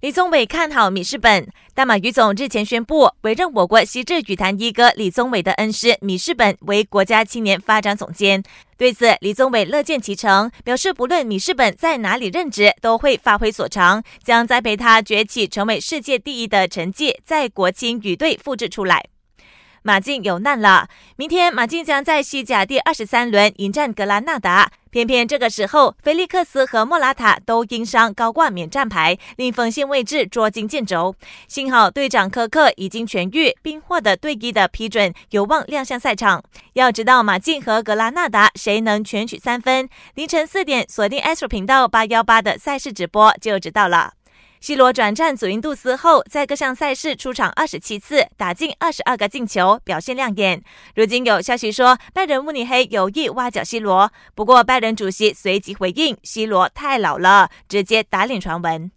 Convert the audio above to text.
李宗伟看好米氏本。大马于总日前宣布委任我国西制羽坛一哥李宗伟的恩师米氏本为国家青年发展总监。对此，李宗伟乐见其成，表示不论米氏本在哪里任职，都会发挥所长，将栽培他崛起成为世界第一的成绩，在国青羽队复制出来。马竞有难了，明天马竞将在西甲第二十三轮迎战格拉纳达。偏偏这个时候，菲利克斯和莫拉塔都因伤高挂免战牌，令锋线位置捉襟见肘。幸好队长科克已经痊愈，并获得队医的批准，有望亮相赛场。要知道马竞和格拉纳达谁能全取三分？凌晨四点锁定 s 索频道八幺八的赛事直播就知道了。C 罗转战祖云杜斯后，在各项赛事出场二十七次，打进二十二个进球，表现亮眼。如今有消息说，拜仁慕尼黑有意挖角 C 罗，不过拜仁主席随即回应：C 罗太老了，直接打脸传闻。